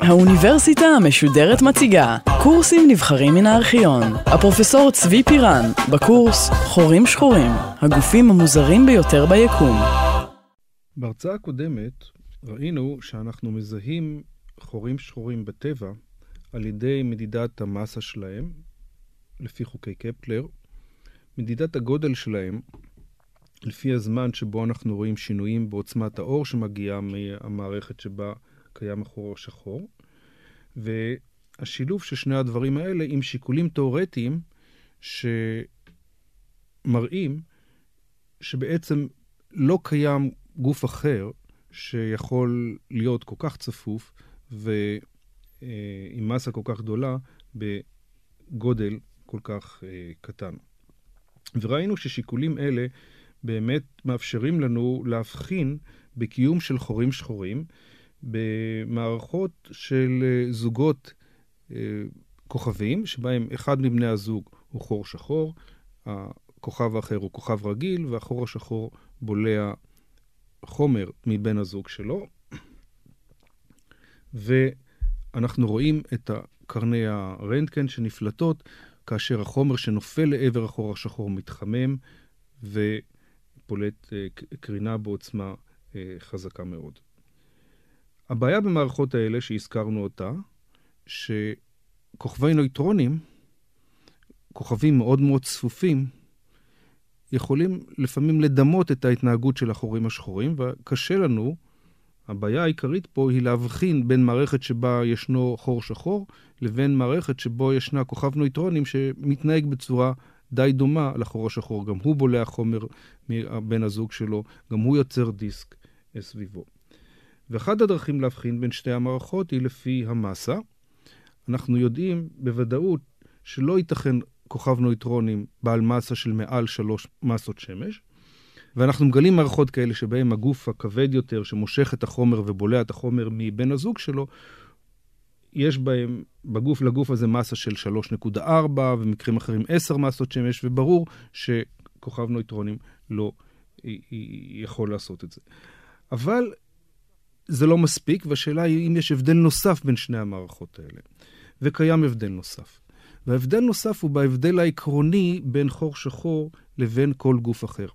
האוניברסיטה המשודרת מציגה קורסים נבחרים מן הארכיון. הפרופסור צבי פירן, בקורס חורים שחורים, הגופים המוזרים ביותר ביקום. בהרצאה הקודמת ראינו שאנחנו מזהים חורים שחורים בטבע על ידי מדידת המסה שלהם, לפי חוקי קפלר, מדידת הגודל שלהם, לפי הזמן שבו אנחנו רואים שינויים בעוצמת האור שמגיעה מהמערכת שבה קיים החור השחור, והשילוב של שני הדברים האלה עם שיקולים תאורטיים שמראים שבעצם לא קיים גוף אחר שיכול להיות כל כך צפוף ועם מסה כל כך גדולה בגודל כל כך אה, קטן. וראינו ששיקולים אלה באמת מאפשרים לנו להבחין בקיום של חורים שחורים במערכות של אה, זוגות אה, כוכבים, שבהם אחד מבני הזוג הוא חור שחור, הכוכב האחר הוא כוכב רגיל, והחור השחור בולע חומר מבן הזוג שלו. ואנחנו רואים את קרני הרנטגן שנפלטות כאשר החומר שנופל לעבר החור השחור מתחמם ופולט אה, קרינה בעוצמה חזקה מאוד. הבעיה במערכות האלה, שהזכרנו אותה, שכוכבי נויטרונים, כוכבים מאוד מאוד צפופים, יכולים לפעמים לדמות את ההתנהגות של החורים השחורים, וקשה לנו, הבעיה העיקרית פה היא להבחין בין מערכת שבה ישנו חור שחור, לבין מערכת שבו ישנה כוכב נויטרונים שמתנהג בצורה די דומה לחור השחור. גם הוא בולע חומר מבן הזוג שלו, גם הוא יוצר דיסק סביבו. ואחת הדרכים להבחין בין שתי המערכות היא לפי המסה. אנחנו יודעים בוודאות שלא ייתכן כוכב נויטרונים בעל מסה של מעל שלוש מסות שמש, ואנחנו מגלים מערכות כאלה שבהן הגוף הכבד יותר, שמושך את החומר ובולע את החומר מבן הזוג שלו, יש בהם, בגוף לגוף הזה מסה של 3.4, ומקרים אחרים 10 מסות שמש, וברור שכוכב נויטרונים לא יכול לעשות את זה. אבל זה לא מספיק, והשאלה היא אם יש הבדל נוסף בין שני המערכות האלה. וקיים הבדל נוסף. וההבדל נוסף הוא בהבדל העקרוני בין חור שחור לבין כל גוף אחר.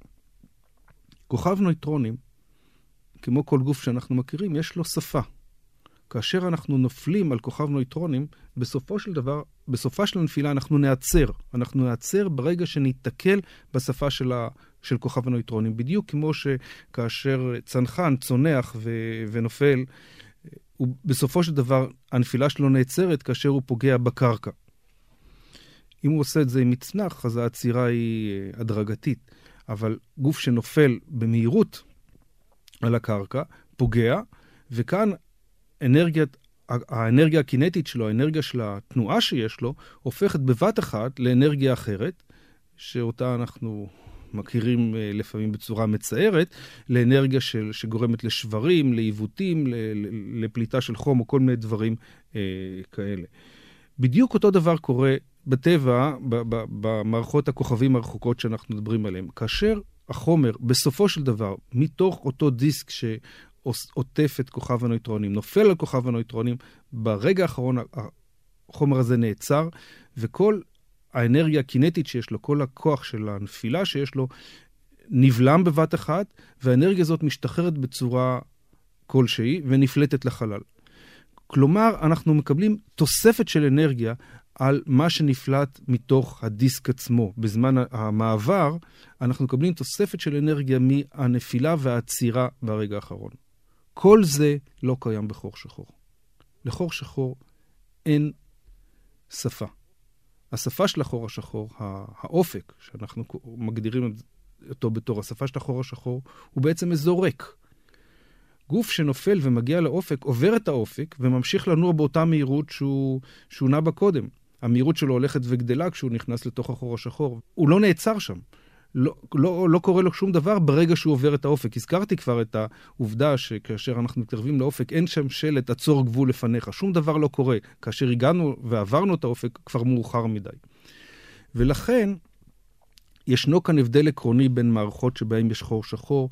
כוכב נויטרונים, כמו כל גוף שאנחנו מכירים, יש לו שפה. כאשר אנחנו נופלים על כוכב נויטרונים, בסופו של דבר, בסופה של הנפילה אנחנו נעצר. אנחנו נעצר ברגע שניתקל בשפה של, ה, של כוכב הנויטרונים. בדיוק כמו שכאשר צנחן צונח ו, ונופל, הוא, בסופו של דבר הנפילה שלו נעצרת כאשר הוא פוגע בקרקע. אם הוא עושה את זה עם מצנח, אז העצירה היא אה, הדרגתית. אבל גוף שנופל במהירות על הקרקע, פוגע, וכאן אנרגיית, האנרגיה הקינטית שלו, האנרגיה של התנועה שיש לו, הופכת בבת אחת לאנרגיה אחרת, שאותה אנחנו מכירים אה, לפעמים בצורה מצערת, לאנרגיה של, שגורמת לשברים, לעיוותים, לפליטה של חום או כל מיני דברים אה, כאלה. בדיוק אותו דבר קורה בטבע, במערכות הכוכבים הרחוקות שאנחנו מדברים עליהן. כאשר החומר, בסופו של דבר, מתוך אותו דיסק שעוטף את כוכב הנויטרונים, נופל על כוכב הנויטרונים, ברגע האחרון החומר הזה נעצר, וכל האנרגיה הקינטית שיש לו, כל הכוח של הנפילה שיש לו, נבלם בבת אחת, והאנרגיה הזאת משתחררת בצורה כלשהי ונפלטת לחלל. כלומר, אנחנו מקבלים תוספת של אנרגיה על מה שנפלט מתוך הדיסק עצמו. בזמן המעבר, אנחנו מקבלים תוספת של אנרגיה מהנפילה והעצירה ברגע האחרון. כל זה לא קיים בחור שחור. לחור שחור אין שפה. השפה של החור השחור, האופק, שאנחנו מגדירים אותו בתור השפה של החור השחור, הוא בעצם אזור ריק. גוף שנופל ומגיע לאופק, עובר את האופק וממשיך לנוע באותה מהירות שהוא, שהוא נע בה קודם. המהירות שלו הולכת וגדלה כשהוא נכנס לתוך החור השחור. הוא לא נעצר שם. לא, לא, לא קורה לו שום דבר ברגע שהוא עובר את האופק. הזכרתי כבר את העובדה שכאשר אנחנו מתקרבים לאופק, אין שם שלט עצור גבול לפניך. שום דבר לא קורה. כאשר הגענו ועברנו את האופק, כבר מאוחר מדי. ולכן, ישנו כאן הבדל עקרוני בין מערכות שבהן יש חור שחור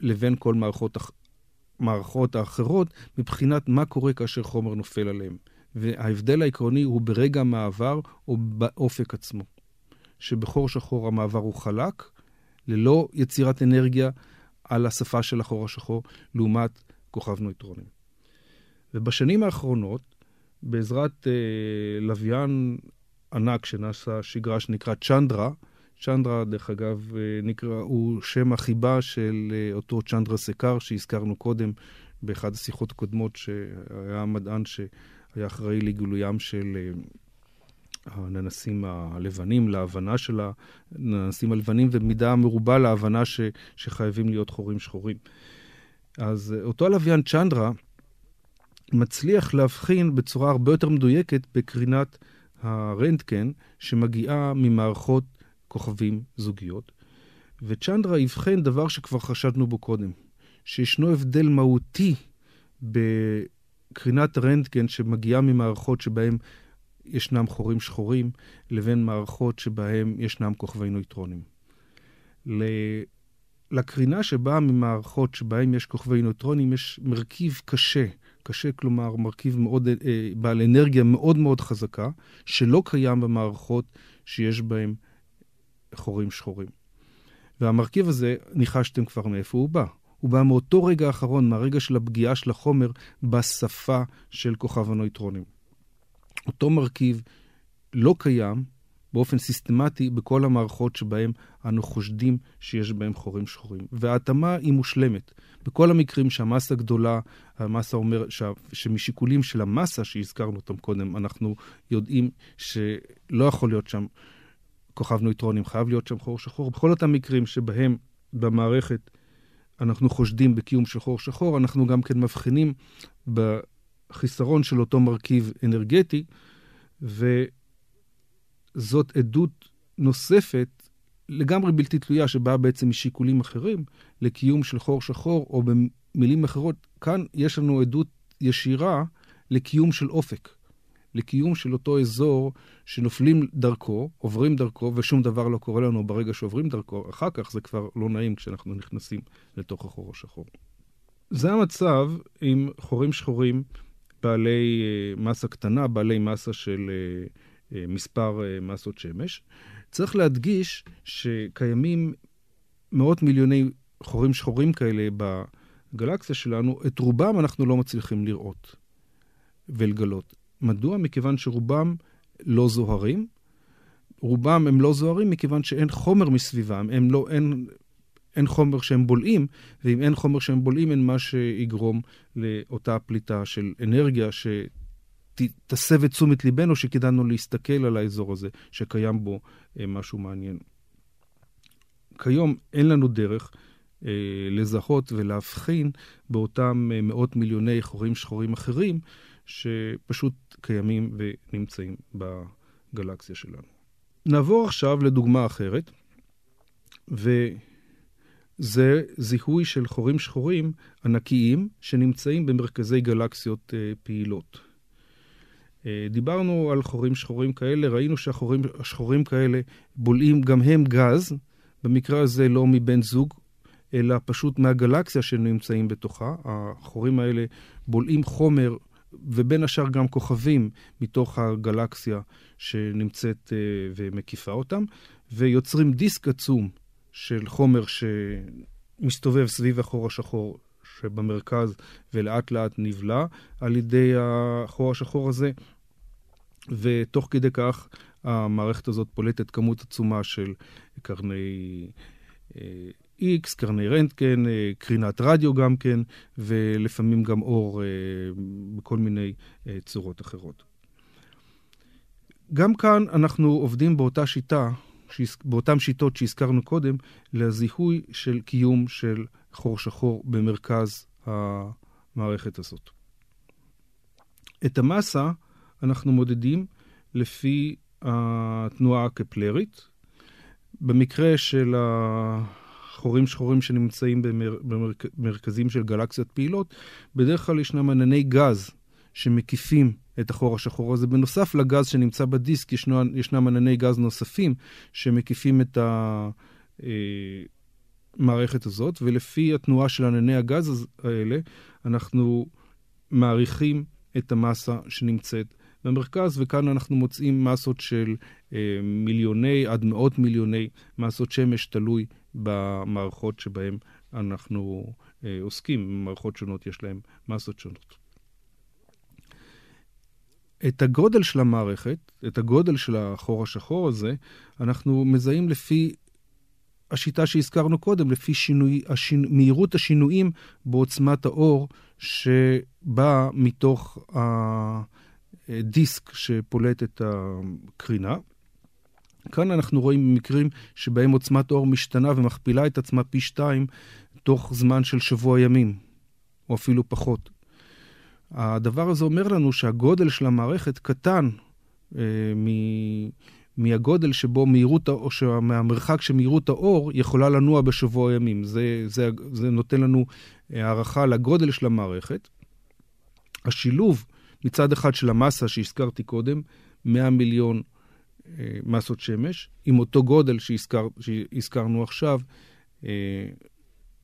לבין כל מערכות, מערכות האחרות, מבחינת מה קורה כאשר חומר נופל עליהם. וההבדל העקרוני הוא ברגע המעבר או באופק עצמו. שבחור שחור המעבר הוא חלק, ללא יצירת אנרגיה על השפה של החור השחור, לעומת כוכב נויטרונים. ובשנים האחרונות, בעזרת אה, לוויין ענק שנעשה שגרה שנקרא צ'נדרה, צ'נדרה, דרך אגב, אה, נקרא, הוא שם החיבה של אה, אותו צ'נדרה סקר שהזכרנו קודם באחד השיחות הקודמות, שהיה המדען שהיה אחראי לגילוים של אה, הננסים הלבנים, להבנה של הננסים הלבנים, ומידה מרובה להבנה ש, שחייבים להיות חורים שחורים. אז אותו הלוויין צ'נדרה מצליח להבחין בצורה הרבה יותר מדויקת בקרינת הרנטקן שמגיעה ממערכות כוכבים זוגיות. וצ'נדרה אבחן דבר שכבר חשדנו בו קודם, שישנו הבדל מהותי בקרינת רנטגן שמגיעה ממערכות שבהן ישנם חורים שחורים, לבין מערכות שבהן ישנם כוכבי נויטרונים. לקרינה שבאה ממערכות שבהן יש כוכבי נויטרונים יש מרכיב קשה, קשה כלומר מרכיב מאוד, אה, בעל אנרגיה מאוד מאוד חזקה, שלא קיים במערכות שיש בהן חורים שחורים. והמרכיב הזה, ניחשתם כבר מאיפה הוא בא. הוא בא מאותו רגע האחרון, מהרגע של הפגיעה של החומר בשפה של כוכב הנויטרונים. אותו מרכיב לא קיים באופן סיסטמטי בכל המערכות שבהן אנו חושדים שיש בהן חורים שחורים. וההתאמה היא מושלמת. בכל המקרים שהמסה גדולה, המסה אומר, ש... שמשיקולים של המסה שהזכרנו אותם קודם, אנחנו יודעים שלא יכול להיות שם כוכב נויטרונים, חייב להיות שם חור שחור. בכל אותם מקרים שבהם במערכת אנחנו חושדים בקיום של חור שחור, אנחנו גם כן מבחינים בחיסרון של אותו מרכיב אנרגטי, וזאת עדות נוספת לגמרי בלתי תלויה, שבאה בעצם משיקולים אחרים, לקיום של חור שחור, או במילים אחרות, כאן יש לנו עדות ישירה לקיום של אופק. לקיום של אותו אזור שנופלים דרכו, עוברים דרכו, ושום דבר לא קורה לנו ברגע שעוברים דרכו, אחר כך זה כבר לא נעים כשאנחנו נכנסים לתוך החור השחור. זה המצב עם חורים שחורים בעלי אה, מסה קטנה, בעלי מסה של אה, אה, מספר מסות שמש. צריך להדגיש שקיימים מאות מיליוני חורים שחורים כאלה בגלקסיה שלנו, את רובם אנחנו לא מצליחים לראות ולגלות. מדוע? מכיוון שרובם לא זוהרים. רובם הם לא זוהרים מכיוון שאין חומר מסביבם, הם לא, אין, אין חומר שהם בולעים, ואם אין חומר שהם בולעים, אין מה שיגרום לאותה פליטה של אנרגיה שתסב את תשומת ליבנו שכדאי להסתכל על האזור הזה, שקיים בו אה, משהו מעניין. כיום אין לנו דרך אה, לזהות ולהבחין באותם אה, מאות מיליוני חורים שחורים אחרים, שפשוט קיימים ונמצאים בגלקסיה שלנו. נעבור עכשיו לדוגמה אחרת, וזה זיהוי של חורים שחורים ענקיים שנמצאים במרכזי גלקסיות אה, פעילות. אה, דיברנו על חורים שחורים כאלה, ראינו שהחורים השחורים כאלה בולעים גם הם גז, במקרה הזה לא מבן זוג, אלא פשוט מהגלקסיה שנמצאים בתוכה. החורים האלה בולעים חומר ובין השאר גם כוכבים מתוך הגלקסיה שנמצאת uh, ומקיפה אותם, ויוצרים דיסק עצום של חומר שמסתובב סביב החור השחור שבמרכז ולאט לאט נבלע על ידי החור השחור הזה, ותוך כדי כך המערכת הזאת פולטת כמות עצומה של קרני uh, X, קרני רנטגן, אה, קרינת רדיו גם כן, ולפעמים גם אור אה, בכל מיני אה, צורות אחרות. גם כאן אנחנו עובדים באותה שיטה, באותן שיטות שהזכרנו קודם, לזיהוי של קיום של חור שחור במרכז המערכת הזאת. את המסה אנחנו מודדים לפי התנועה הקפלרית. במקרה של ה... חורים שחורים שנמצאים במרכזים של גלקסיות פעילות, בדרך כלל ישנם ענני גז שמקיפים את החור השחור הזה. בנוסף לגז שנמצא בדיסק, ישנו, ישנם ענני גז נוספים שמקיפים את המערכת הזאת, ולפי התנועה של ענני הגז האלה, אנחנו מעריכים את המסה שנמצאת במרכז, וכאן אנחנו מוצאים מסות של אה, מיליוני עד מאות מיליוני מסות שמש, תלוי במערכות שבהן אנחנו אה, עוסקים. מערכות שונות יש להן מסות שונות. את הגודל של המערכת, את הגודל של החור השחור הזה, אנחנו מזהים לפי השיטה שהזכרנו קודם, לפי שינוי, השינ... מהירות השינויים בעוצמת האור שבאה מתוך הדיסק שפולט את הקרינה. כאן אנחנו רואים מקרים שבהם עוצמת האור משתנה ומכפילה את עצמה פי שתיים תוך זמן של שבוע ימים, או אפילו פחות. הדבר הזה אומר לנו שהגודל של המערכת קטן אה, מ... מהגודל שבו מהירות, או מהמרחק שמהירות האור יכולה לנוע בשבוע ימים. זה, זה, זה נותן לנו אה, הערכה לגודל של המערכת. השילוב מצד אחד של המסה שהזכרתי קודם, 100 מיליון אה, מסות שמש, עם אותו גודל שהזכר, שהזכרנו עכשיו, אה,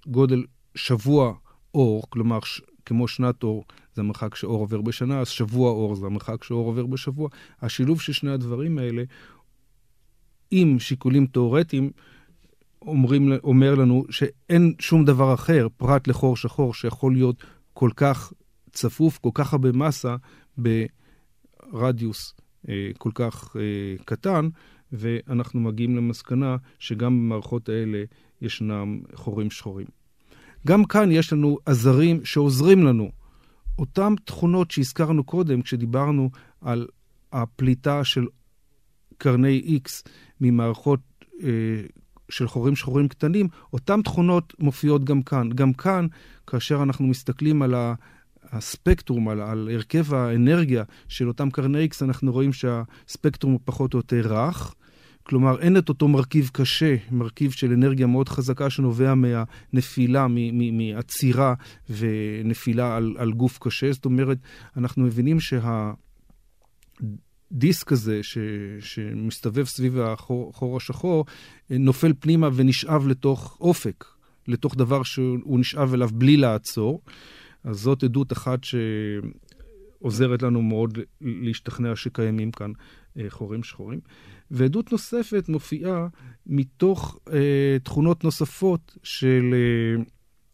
גודל שבוע אור, כלומר כמו שנת אור זה המרחק שאור עובר בשנה, אז שבוע אור זה המרחק שאור עובר בשבוע. השילוב של שני הדברים האלה, עם שיקולים תאורטיים, אומרים, אומר לנו שאין שום דבר אחר, פרט לחור שחור, שיכול להיות כל כך צפוף, כל כך הרבה מסה, ברדיוס אה, כל כך אה, קטן, ואנחנו מגיעים למסקנה שגם במערכות האלה ישנם חורים שחורים. גם כאן יש לנו עזרים שעוזרים לנו. אותן תכונות שהזכרנו קודם, כשדיברנו על הפליטה של קרני X ממערכות אה, של חורים שחורים קטנים, אותן תכונות מופיעות גם כאן. גם כאן, כאשר אנחנו מסתכלים על הספקטרום, על, על הרכב האנרגיה של אותם קרני X, אנחנו רואים שהספקטרום הוא פחות או יותר רך. כלומר, אין את אותו מרכיב קשה, מרכיב של אנרגיה מאוד חזקה שנובע מהנפילה, מעצירה ונפילה על, על גוף קשה. זאת אומרת, אנחנו מבינים שהדיסק הזה ש, שמסתובב סביב החור השחור, נופל פנימה ונשאב לתוך אופק, לתוך דבר שהוא נשאב אליו בלי לעצור. אז זאת עדות אחת שעוזרת לנו מאוד להשתכנע שקיימים כאן אה, חורים שחורים. ועדות נוספת מופיעה מתוך אה, תכונות נוספות של אה,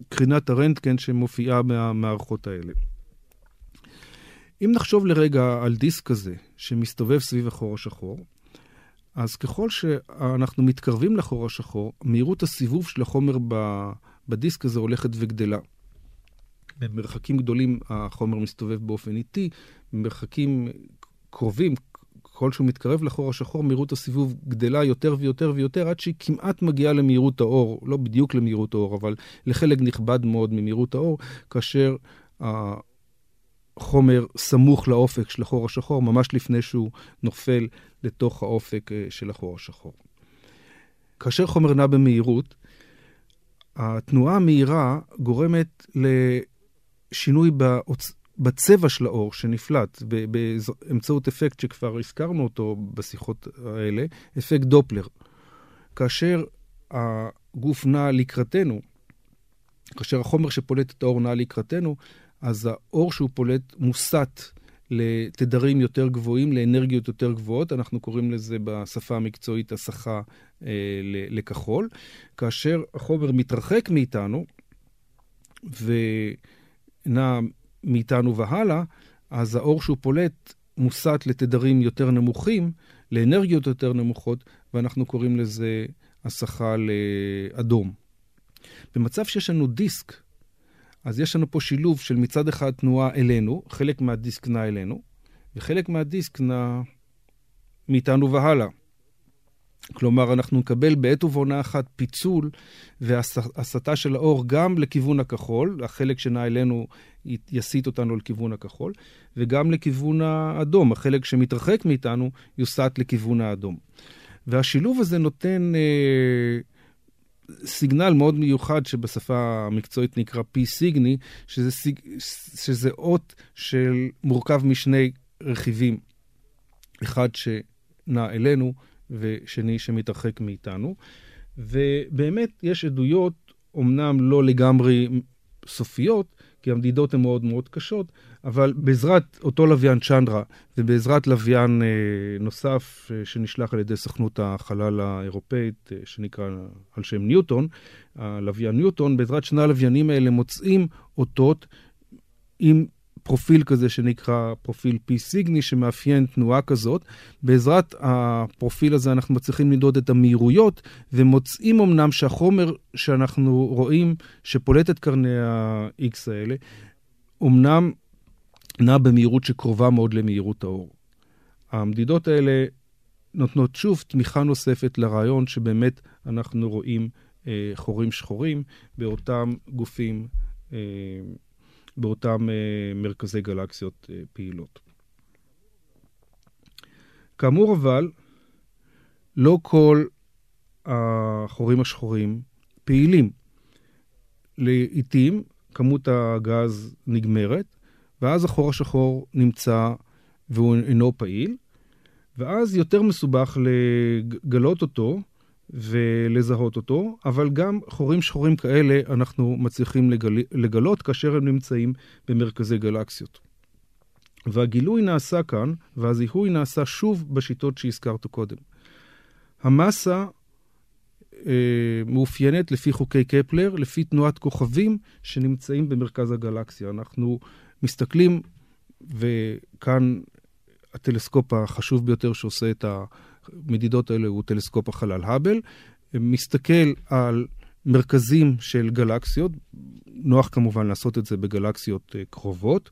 קרינת הרנטגן שמופיעה מהמערכות האלה. אם נחשוב לרגע על דיסק כזה שמסתובב סביב החור השחור, אז ככל שאנחנו מתקרבים לחור השחור, מהירות הסיבוב של החומר בדיסק הזה הולכת וגדלה. במרחקים גדולים החומר מסתובב באופן איטי, במרחקים קרובים, ככל שהוא מתקרב לחור השחור, מהירות הסיבוב גדלה יותר ויותר ויותר, עד שהיא כמעט מגיעה למהירות האור, לא בדיוק למהירות האור, אבל לחלק נכבד מאוד ממהירות האור, כאשר החומר סמוך לאופק של החור השחור, ממש לפני שהוא נופל לתוך האופק אה, של החור השחור. כאשר חומר נע במהירות, התנועה המהירה גורמת לשינוי בעוצ... בצבע של האור שנפלט באמצעות אפקט שכבר הזכרנו אותו בשיחות האלה, אפקט דופלר. כאשר הגוף נע לקראתנו, כאשר החומר שפולט את האור נע לקראתנו, אז האור שהוא פולט מוסט לתדרים יותר גבוהים, לאנרגיות יותר גבוהות, אנחנו קוראים לזה בשפה המקצועית הסחה אה, לכחול. כאשר החומר מתרחק מאיתנו ונע מאיתנו והלאה, אז האור שהוא פולט מוסט לתדרים יותר נמוכים, לאנרגיות יותר נמוכות, ואנחנו קוראים לזה הסחה לאדום. במצב שיש לנו דיסק, אז יש לנו פה שילוב של מצד אחד תנועה אלינו, חלק מהדיסק נע אלינו, וחלק מהדיסק נע מאיתנו והלאה. כלומר, אנחנו נקבל בעת ובעונה אחת פיצול והסטה של האור גם לכיוון הכחול, החלק שנע אלינו יסיט אותנו לכיוון הכחול, וגם לכיוון האדום, החלק שמתרחק מאיתנו יוסט לכיוון האדום. והשילוב הזה נותן אה, סיגנל מאוד מיוחד שבשפה המקצועית נקרא פי סיגני, שזה, סיג, שזה אות של מורכב משני רכיבים, אחד שנע אלינו ושני שמתרחק מאיתנו. ובאמת יש עדויות, אמנם לא לגמרי סופיות, כי המדידות הן מאוד מאוד קשות, אבל בעזרת אותו לוויין צ'נדרה ובעזרת לוויין אה, נוסף אה, שנשלח על ידי סוכנות החלל האירופאית, אה, שנקרא על שם ניוטון, הלוויין ניוטון, בעזרת שני הלוויינים האלה מוצאים אותות עם פרופיל כזה שנקרא פרופיל פי סיגני, שמאפיין תנועה כזאת. בעזרת הפרופיל הזה אנחנו מצליחים למדוד את המהירויות, ומוצאים אמנם שהחומר שאנחנו רואים שפולט את קרני ה-X האלה, אמנם נע במהירות שקרובה מאוד למהירות האור. המדידות האלה נותנות שוב תמיכה נוספת לרעיון שבאמת אנחנו רואים אה, חורים שחורים באותם גופים אה, באותם אה, מרכזי גלקסיות אה, פעילות. כאמור אבל, לא כל החורים השחורים פעילים. לעתים כמות הגז נגמרת, ואז החור השחור נמצא והוא אינו פעיל, ואז יותר מסובך לגלות אותו ולזהות אותו, אבל גם חורים שחורים כאלה אנחנו מצליחים לגל... לגלות כאשר הם נמצאים במרכזי גלקסיות. והגילוי נעשה כאן, והזיהוי נעשה שוב בשיטות שהזכרת קודם. המסה אה, מאופיינת לפי חוקי קפלר, לפי תנועת כוכבים שנמצאים במרכז הגלקסיה. אנחנו מסתכלים, וכאן הטלסקופ החשוב ביותר שעושה את ה... המדידות האלה הוא טלסקופ החלל האבל, מסתכל על מרכזים של גלקסיות, נוח כמובן לעשות את זה בגלקסיות אה, קרובות,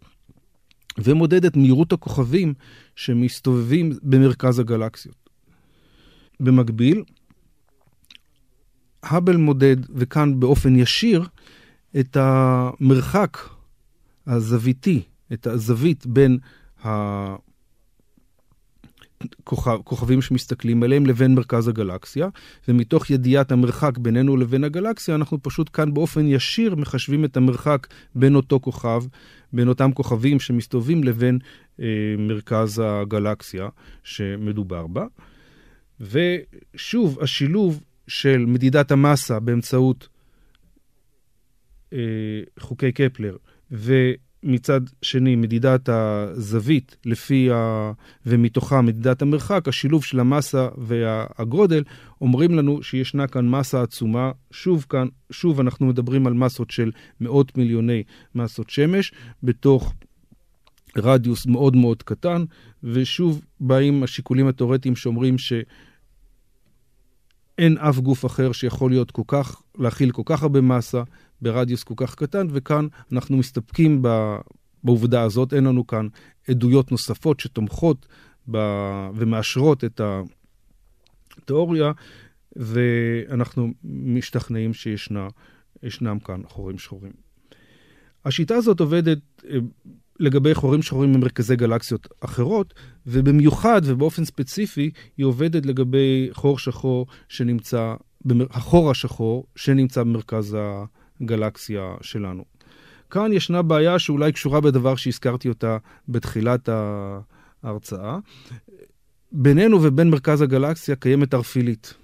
ומודד את מהירות הכוכבים שמסתובבים במרכז הגלקסיות. במקביל, האבל מודד, וכאן באופן ישיר, את המרחק הזוויתי, את הזווית בין כוכב, כוכבים שמסתכלים עליהם לבין מרכז הגלקסיה, ומתוך ידיעת המרחק בינינו לבין הגלקסיה, אנחנו פשוט כאן באופן ישיר מחשבים את המרחק בין אותו כוכב, בין אותם כוכבים שמסתובבים לבין אה, מרכז הגלקסיה שמדובר בה. ושוב, השילוב של מדידת המסה באמצעות אה, חוקי קפלר, ו... מצד שני, מדידת הזווית לפי ה... ומתוכה מדידת המרחק, השילוב של המסה והגודל, אומרים לנו שישנה כאן מסה עצומה. שוב כאן, שוב אנחנו מדברים על מסות של מאות מיליוני מסות שמש, בתוך רדיוס מאוד מאוד קטן, ושוב באים השיקולים התאורטיים שאומרים ש... אין אף גוף אחר שיכול להיות כל כך, להכיל כל כך הרבה מסה ברדיוס כל כך קטן, וכאן אנחנו מסתפקים בעובדה הזאת, אין לנו כאן עדויות נוספות שתומכות ב... ומאשרות את התיאוריה, ואנחנו משתכנעים שישנם כאן חורים שחורים. השיטה הזאת עובדת אה, לגבי חורים שחורים ממרכזי גלקסיות אחרות, ובמיוחד ובאופן ספציפי היא עובדת לגבי חור שחור שנמצא, החור השחור שנמצא במרכז הגלקסיה שלנו. כאן ישנה בעיה שאולי קשורה בדבר שהזכרתי אותה בתחילת ההרצאה. בינינו ובין מרכז הגלקסיה קיימת ערפילית.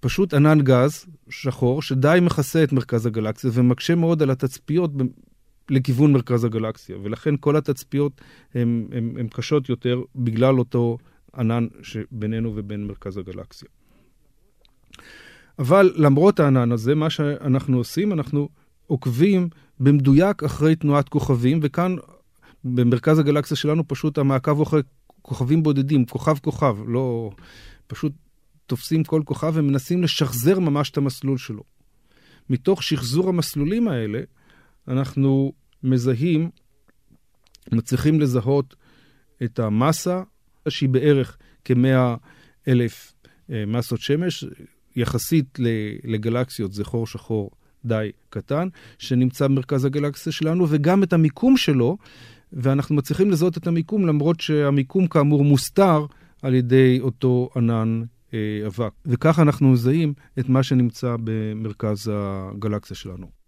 פשוט ענן גז שחור שדי מכסה את מרכז הגלקסיה ומקשה מאוד על התצפיות לכיוון מרכז הגלקסיה, ולכן כל התצפיות הן קשות יותר בגלל אותו ענן שבינינו ובין מרכז הגלקסיה. אבל למרות הענן הזה, מה שאנחנו עושים, אנחנו עוקבים במדויק אחרי תנועת כוכבים, וכאן במרכז הגלקסיה שלנו פשוט המעקב הוא אחרי כוכבים בודדים, כוכב כוכב, לא... פשוט תופסים כל כוכב ומנסים לשחזר ממש את המסלול שלו. מתוך שחזור המסלולים האלה, אנחנו מזהים, מצליחים לזהות את המסה, שהיא בערך כמאה אלף אה, מסות שמש, יחסית לגלקסיות זה חור שחור די קטן, שנמצא במרכז הגלקסיה שלנו, וגם את המיקום שלו, ואנחנו מצליחים לזהות את המיקום למרות שהמיקום כאמור מוסתר על ידי אותו ענן אבק. וככה אנחנו מזהים את מה שנמצא במרכז הגלקסיה שלנו.